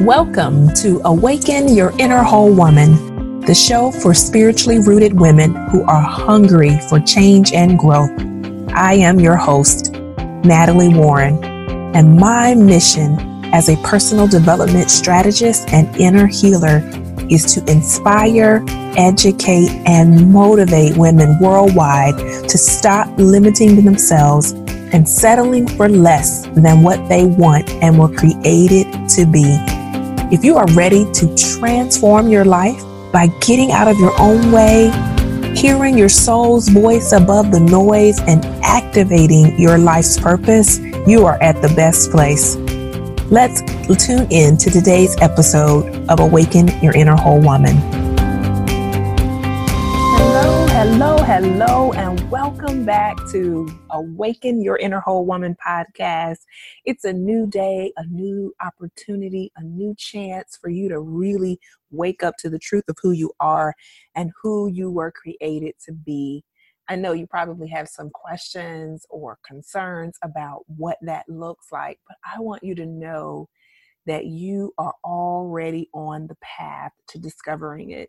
Welcome to Awaken Your Inner Whole Woman, the show for spiritually rooted women who are hungry for change and growth. I am your host, Natalie Warren, and my mission as a personal development strategist and inner healer is to inspire, educate, and motivate women worldwide to stop limiting themselves and settling for less than what they want and were created to be. If you are ready to transform your life by getting out of your own way, hearing your soul's voice above the noise, and activating your life's purpose, you are at the best place. Let's tune in to today's episode of Awaken Your Inner Whole Woman. Hello, hello, and welcome back to Awaken Your Inner Whole Woman podcast. It's a new day, a new opportunity, a new chance for you to really wake up to the truth of who you are and who you were created to be. I know you probably have some questions or concerns about what that looks like, but I want you to know that you are already on the path to discovering it.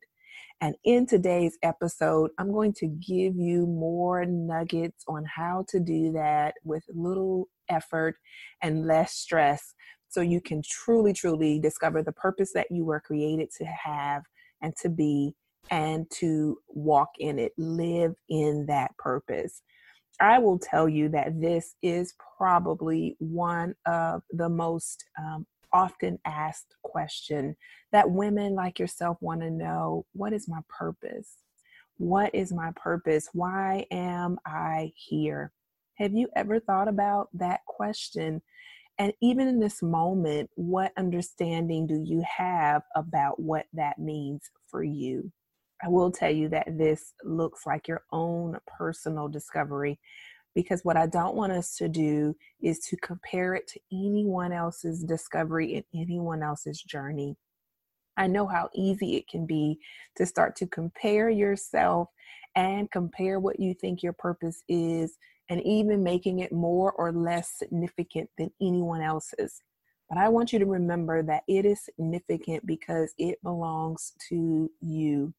And in today's episode, I'm going to give you more nuggets on how to do that with little effort and less stress so you can truly, truly discover the purpose that you were created to have and to be and to walk in it, live in that purpose. I will tell you that this is probably one of the most um, often asked question that women like yourself want to know what is my purpose? What is my purpose? Why am I here? Have you ever thought about that question? And even in this moment, what understanding do you have about what that means for you? I will tell you that this looks like your own personal discovery because what I don't want us to do is to compare it to anyone else's discovery and anyone else's journey. I know how easy it can be to start to compare yourself and compare what you think your purpose is, and even making it more or less significant than anyone else's. But I want you to remember that it is significant because it belongs to you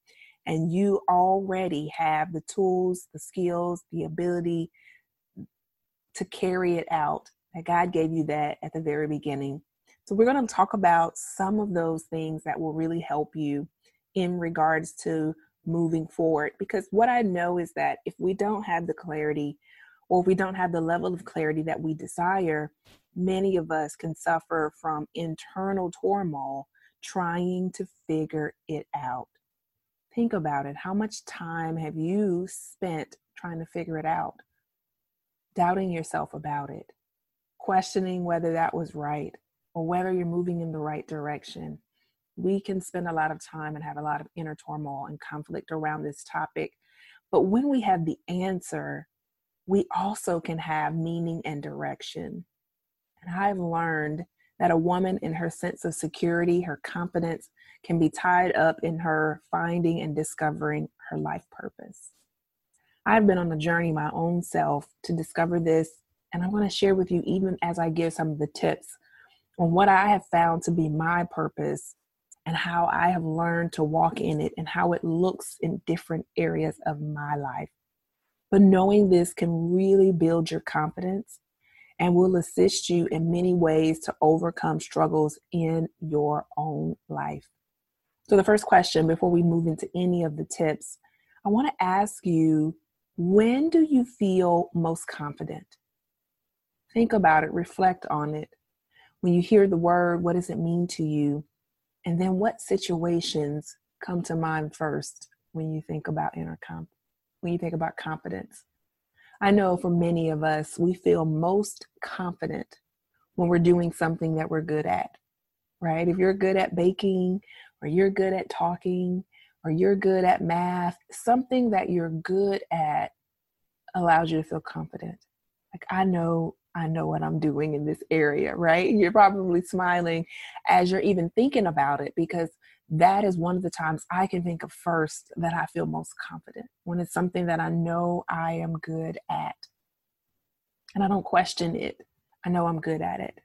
and you already have the tools, the skills, the ability to carry it out. That God gave you that at the very beginning. So, we're going to talk about some of those things that will really help you in regards to moving forward. Because what I know is that if we don't have the clarity or if we don't have the level of clarity that we desire, many of us can suffer from internal turmoil trying to figure it out. Think about it. How much time have you spent trying to figure it out? Doubting yourself about it, questioning whether that was right or whether you're moving in the right direction. We can spend a lot of time and have a lot of inner turmoil and conflict around this topic. But when we have the answer, we also can have meaning and direction. And I've learned that a woman in her sense of security, her confidence, can be tied up in her finding and discovering her life purpose. I've been on a journey my own self to discover this, and I'm going to share with you, even as I give some of the tips on what I have found to be my purpose and how I have learned to walk in it and how it looks in different areas of my life. But knowing this can really build your confidence and will assist you in many ways to overcome struggles in your own life. So, the first question before we move into any of the tips, I want to ask you when do you feel most confident? Think about it, reflect on it. When you hear the word, what does it mean to you? And then what situations come to mind first when you think about inner comp when you think about confidence? I know for many of us, we feel most confident when we're doing something that we're good at, right? If you're good at baking, or you're good at talking, or you're good at math, something that you're good at allows you to feel confident. Like, I know, I know what I'm doing in this area, right? You're probably smiling as you're even thinking about it because that is one of the times I can think of first that I feel most confident when it's something that I know I am good at. And I don't question it, I know I'm good at it.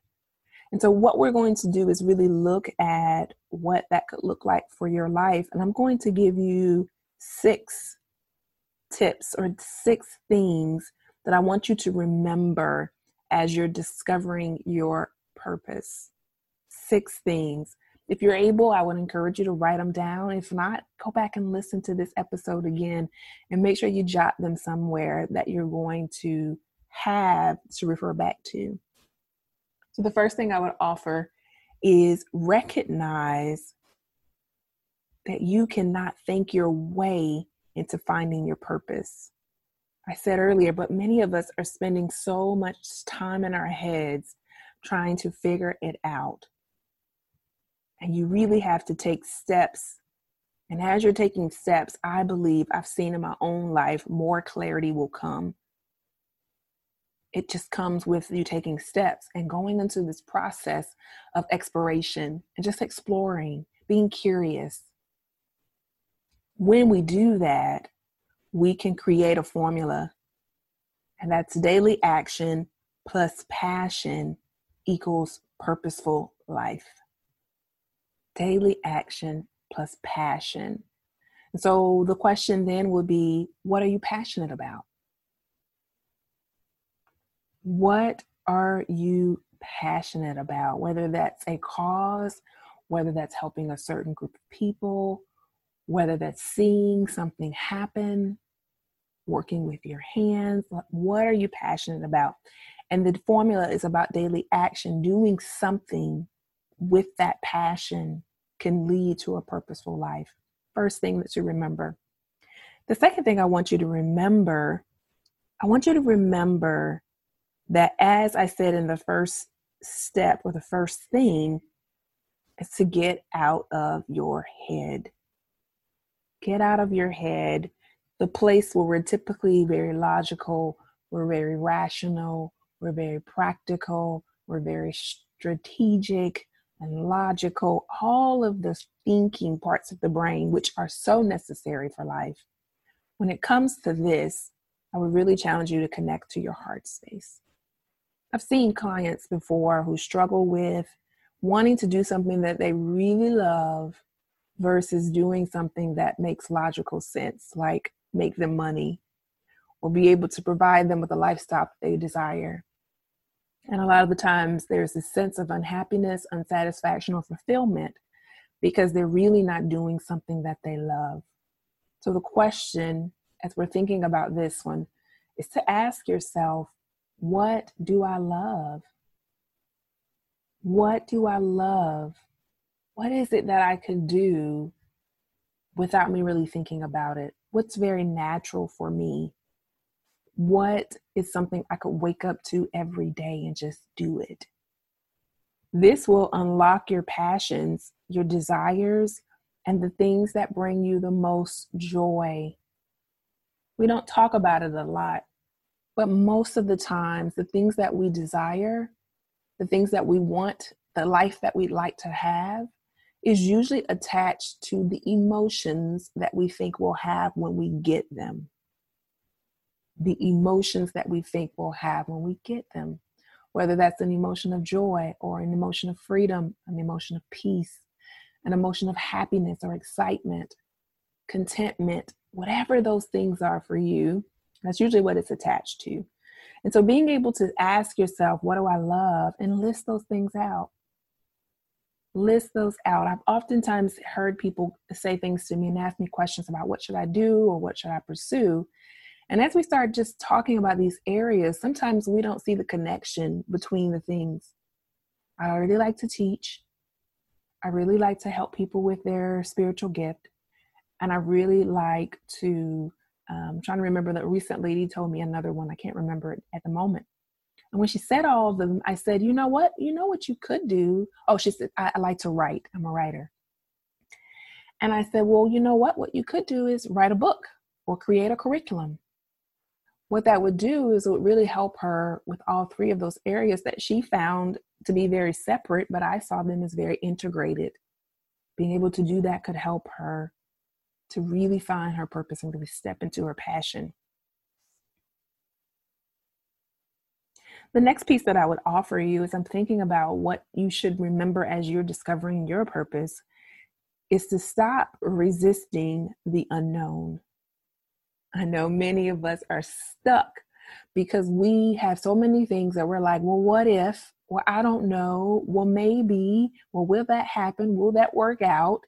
And so, what we're going to do is really look at what that could look like for your life. And I'm going to give you six tips or six things that I want you to remember as you're discovering your purpose. Six things. If you're able, I would encourage you to write them down. If not, go back and listen to this episode again and make sure you jot them somewhere that you're going to have to refer back to. So, the first thing I would offer is recognize that you cannot think your way into finding your purpose. I said earlier, but many of us are spending so much time in our heads trying to figure it out. And you really have to take steps. And as you're taking steps, I believe I've seen in my own life more clarity will come. It just comes with you taking steps and going into this process of exploration and just exploring, being curious. When we do that, we can create a formula, and that's daily action plus passion equals purposeful life. Daily action plus passion. And so the question then would be what are you passionate about? What are you passionate about? Whether that's a cause, whether that's helping a certain group of people, whether that's seeing something happen, working with your hands. What are you passionate about? And the formula is about daily action. Doing something with that passion can lead to a purposeful life. First thing that you remember. The second thing I want you to remember, I want you to remember that as I said in the first step or the first thing, is to get out of your head. Get out of your head the place where we're typically very logical, we're very rational, we're very practical, we're very strategic and logical, all of the thinking parts of the brain, which are so necessary for life. When it comes to this, I would really challenge you to connect to your heart space. I've seen clients before who struggle with wanting to do something that they really love versus doing something that makes logical sense, like make them money or be able to provide them with a lifestyle they desire. And a lot of the times there's a sense of unhappiness, unsatisfaction, or fulfillment because they're really not doing something that they love. So the question, as we're thinking about this one, is to ask yourself, what do I love? What do I love? What is it that I could do without me really thinking about it? what's very natural for me what is something i could wake up to every day and just do it this will unlock your passions your desires and the things that bring you the most joy we don't talk about it a lot but most of the times the things that we desire the things that we want the life that we'd like to have is usually attached to the emotions that we think we'll have when we get them. The emotions that we think we'll have when we get them, whether that's an emotion of joy or an emotion of freedom, an emotion of peace, an emotion of happiness or excitement, contentment, whatever those things are for you, that's usually what it's attached to. And so being able to ask yourself, what do I love? And list those things out list those out. I've oftentimes heard people say things to me and ask me questions about what should I do or what should I pursue. And as we start just talking about these areas, sometimes we don't see the connection between the things. I really like to teach. I really like to help people with their spiritual gift. And I really like to, um, I'm trying to remember that recent lady told me another one. I can't remember it at the moment. And when she said all of them, I said, you know what? You know what you could do? Oh, she said, I, I like to write. I'm a writer. And I said, well, you know what? What you could do is write a book or create a curriculum. What that would do is it would really help her with all three of those areas that she found to be very separate, but I saw them as very integrated. Being able to do that could help her to really find her purpose and really step into her passion. The next piece that I would offer you is I'm thinking about what you should remember as you're discovering your purpose is to stop resisting the unknown. I know many of us are stuck because we have so many things that we're like, well, what if? Well, I don't know. Well, maybe. Well, will that happen? Will that work out?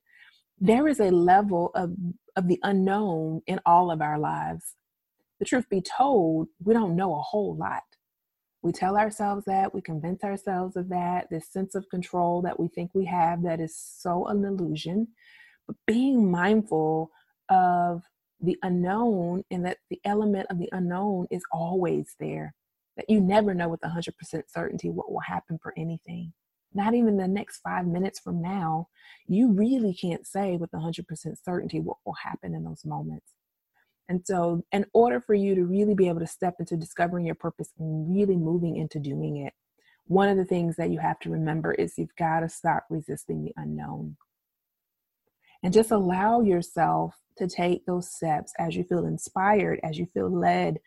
There is a level of, of the unknown in all of our lives. The truth be told, we don't know a whole lot. We tell ourselves that, we convince ourselves of that, this sense of control that we think we have that is so an illusion. But being mindful of the unknown and that the element of the unknown is always there. That you never know with 100% certainty what will happen for anything. Not even the next five minutes from now, you really can't say with 100% certainty what will happen in those moments. And so, in order for you to really be able to step into discovering your purpose and really moving into doing it, one of the things that you have to remember is you've got to stop resisting the unknown. And just allow yourself to take those steps as you feel inspired, as you feel led,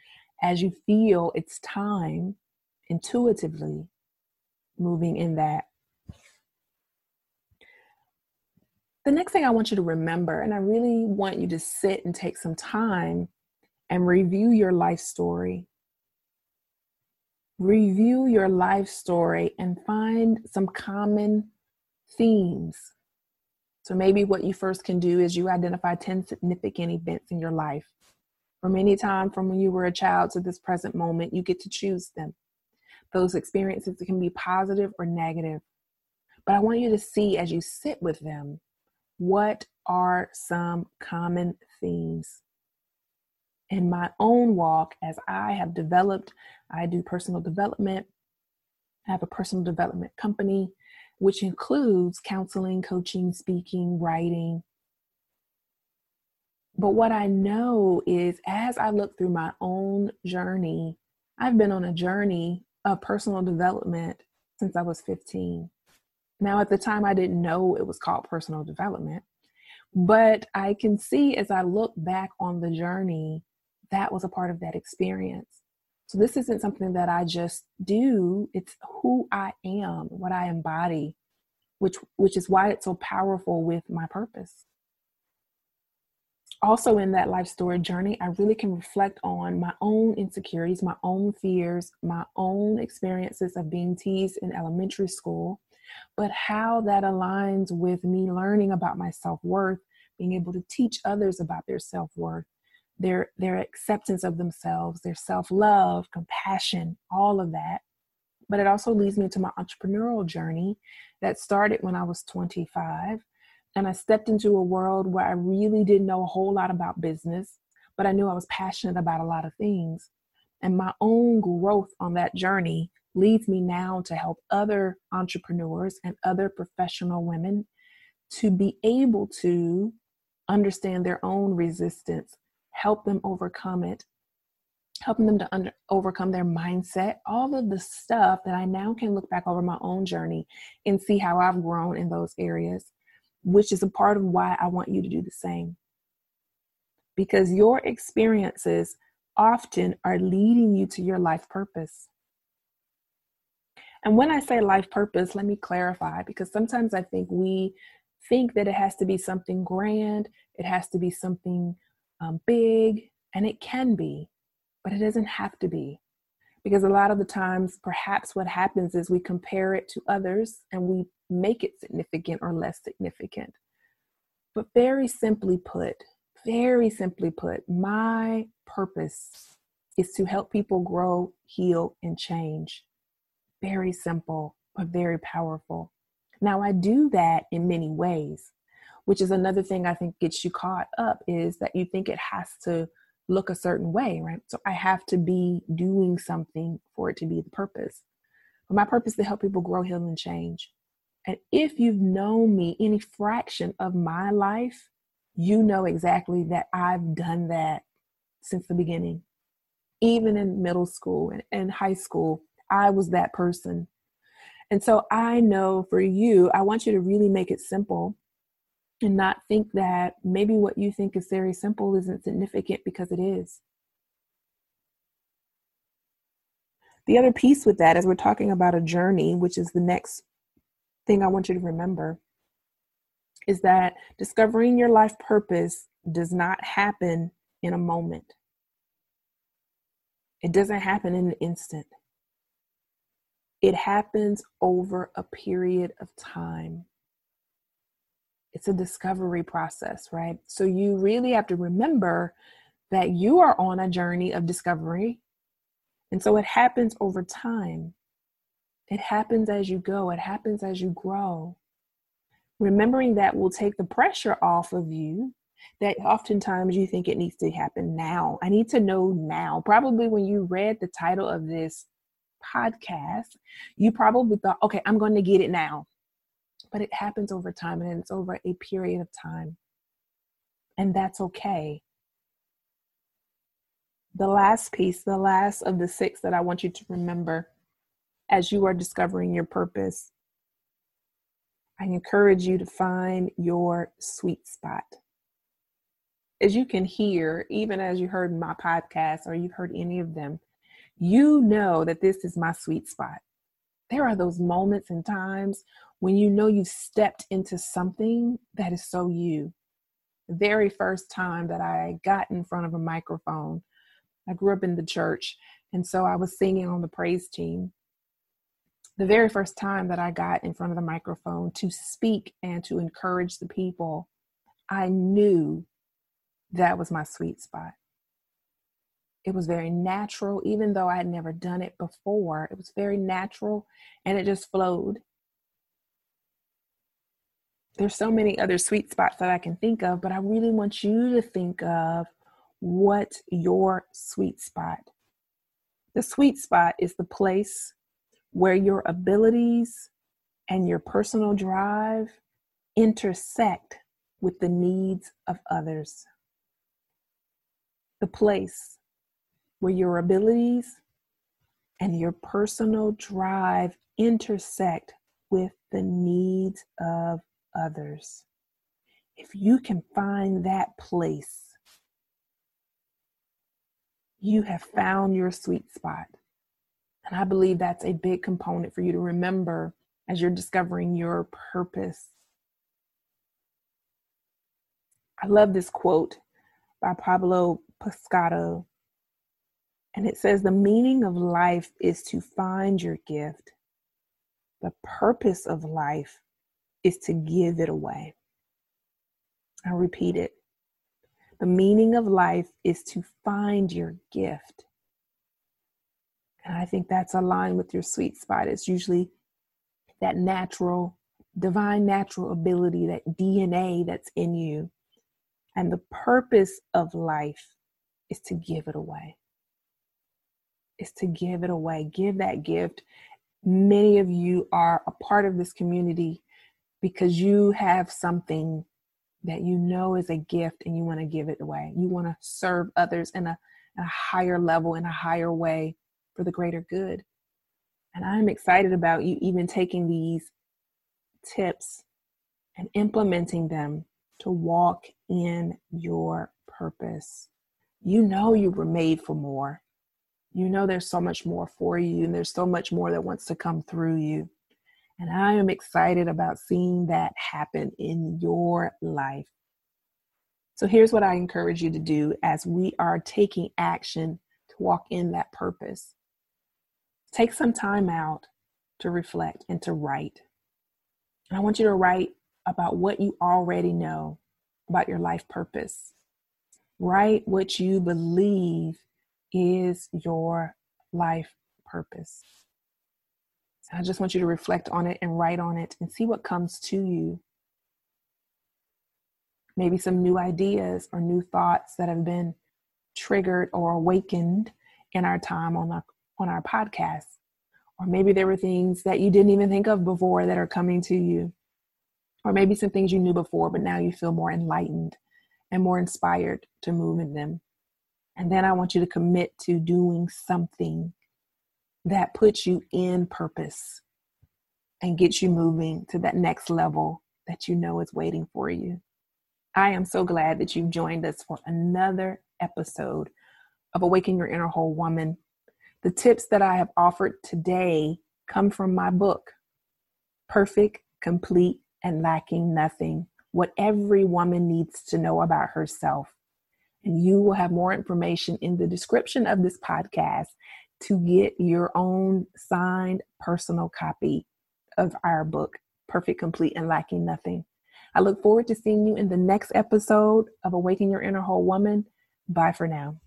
as you feel it's time intuitively moving in that. The next thing I want you to remember, and I really want you to sit and take some time and review your life story. Review your life story and find some common themes so maybe what you first can do is you identify 10 significant events in your life. From any time from when you were a child to this present moment, you get to choose them. Those experiences can be positive or negative. But I want you to see as you sit with them, what are some common themes? In my own walk, as I have developed, I do personal development. I have a personal development company which includes counseling, coaching, speaking, writing. But what I know is as I look through my own journey, I've been on a journey of personal development since I was 15. Now, at the time, I didn't know it was called personal development, but I can see as I look back on the journey, that was a part of that experience. So this isn't something that I just do, it's who I am, what I embody, which which is why it's so powerful with my purpose. Also in that life story journey, I really can reflect on my own insecurities, my own fears, my own experiences of being teased in elementary school, but how that aligns with me learning about my self-worth, being able to teach others about their self-worth their their acceptance of themselves, their self-love, compassion, all of that. But it also leads me to my entrepreneurial journey that started when I was 25. And I stepped into a world where I really didn't know a whole lot about business, but I knew I was passionate about a lot of things. And my own growth on that journey leads me now to help other entrepreneurs and other professional women to be able to understand their own resistance help them overcome it, helping them to under, overcome their mindset, all of the stuff that I now can look back over my own journey and see how I've grown in those areas, which is a part of why I want you to do the same. Because your experiences often are leading you to your life purpose. And when I say life purpose, let me clarify because sometimes I think we think that it has to be something grand, it has to be something um, big, and it can be, but it doesn't have to be. Because a lot of the times, perhaps what happens is we compare it to others and we make it significant or less significant. But very simply put, very simply put, my purpose is to help people grow, heal, and change. Very simple, but very powerful. Now, I do that in many ways which is another thing I think gets you caught up is that you think it has to look a certain way, right? So I have to be doing something for it to be the purpose. But my purpose is to help people grow, heal, and change. And if you've known me any fraction of my life, you know exactly that I've done that since the beginning. Even in middle school and, and high school, I was that person. And so I know for you, I want you to really make it simple and not think that maybe what you think is very simple isn't significant because it is. The other piece with that, as we're talking about a journey, which is the next thing I want you to remember, is that discovering your life purpose does not happen in a moment. It doesn't happen in an instant. It happens over a period of time. It's a discovery process, right? So you really have to remember that you are on a journey of discovery. And so it happens over time. It happens as you go, it happens as you grow. Remembering that will take the pressure off of you that oftentimes you think it needs to happen now. I need to know now. Probably when you read the title of this podcast, you probably thought, okay, I'm going to get it now. But it happens over time and it's over a period of time. And that's okay. The last piece, the last of the six that I want you to remember as you are discovering your purpose, I encourage you to find your sweet spot as you can hear, even as you heard my podcast or you've heard any of them, you know that this is my sweet spot. There are those moments and times when you know you've stepped into something that is so you. The very first time that I got in front of a microphone, I grew up in the church, and so I was singing on the praise team. The very first time that I got in front of the microphone to speak and to encourage the people, I knew that was my sweet spot. It was very natural, even though I had never done it before. It was very natural and it just flowed. There's so many other sweet spots that I can think of, but I really want you to think of what your sweet spot. The sweet spot is the place where your abilities and your personal drive intersect with the needs of others the place where your abilities and your personal drive intersect with the needs of others. If you can find that place, you have found your sweet spot. And I believe that's a big component for you to remember as you're discovering your purpose. I love this quote by Pablo Picasso. And it says, The meaning of life is to find your gift. The purpose of life is to give it away. I'll repeat it. The meaning of life is to find your gift. And I think that's aligned with your sweet spot. It's usually that natural, divine natural ability, that DNA that's in you. And the purpose of life is to give it away. Is to give it away. Give that gift. Many of you are a part of this community because you have something that you know is a gift and you want to give it away. You want to serve others in a, in a higher level, in a higher way for the greater good. And I'm excited about you even taking these tips and implementing them to walk in your purpose you know you were made for more. You know there's so much more for you, and there's so much more that wants to come through you. And I am excited about seeing that happen in your life. So here's what I encourage you to do as we are taking action to walk in that purpose. Take some time out to reflect and to write. I want you to write about what you already know about your life purpose. Write what you believe is your life purpose. I just want you to reflect on it and write on it and see what comes to you. Maybe some new ideas or new thoughts that have been triggered or awakened in our time on our, on our podcast. Or maybe there were things that you didn't even think of before that are coming to you. Or maybe some things you knew before, but now you feel more enlightened and more inspired to move in them. And then I want you to commit to doing something that puts you in purpose and gets you moving to that next level that you know is waiting for you. I am so glad that you've joined us for another episode of Awaken Your Inner Whole Woman. The tips that I have offered today come from my book, Perfect, Complete, and Lacking Nothing What Every Woman Needs to Know About Herself. And you will have more information in the description of this podcast to get your own signed personal copy of our book, Perfect, Complete, and Lacking Nothing. I look forward to seeing you in the next episode of Awaken Your Inner Whole Woman. Bye for now.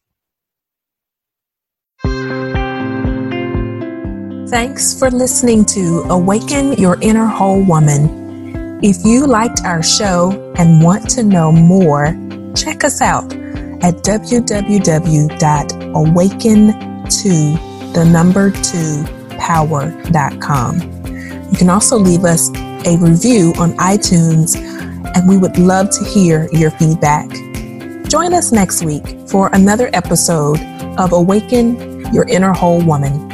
Thanks for listening to Awaken Your Inner Whole Woman. If you liked our show and want to know more, check us out at www.awaken2 the number 2 power.com. You can also leave us a review on iTunes and we would love to hear your feedback. Join us next week for another episode of Awaken Your Inner Whole Woman.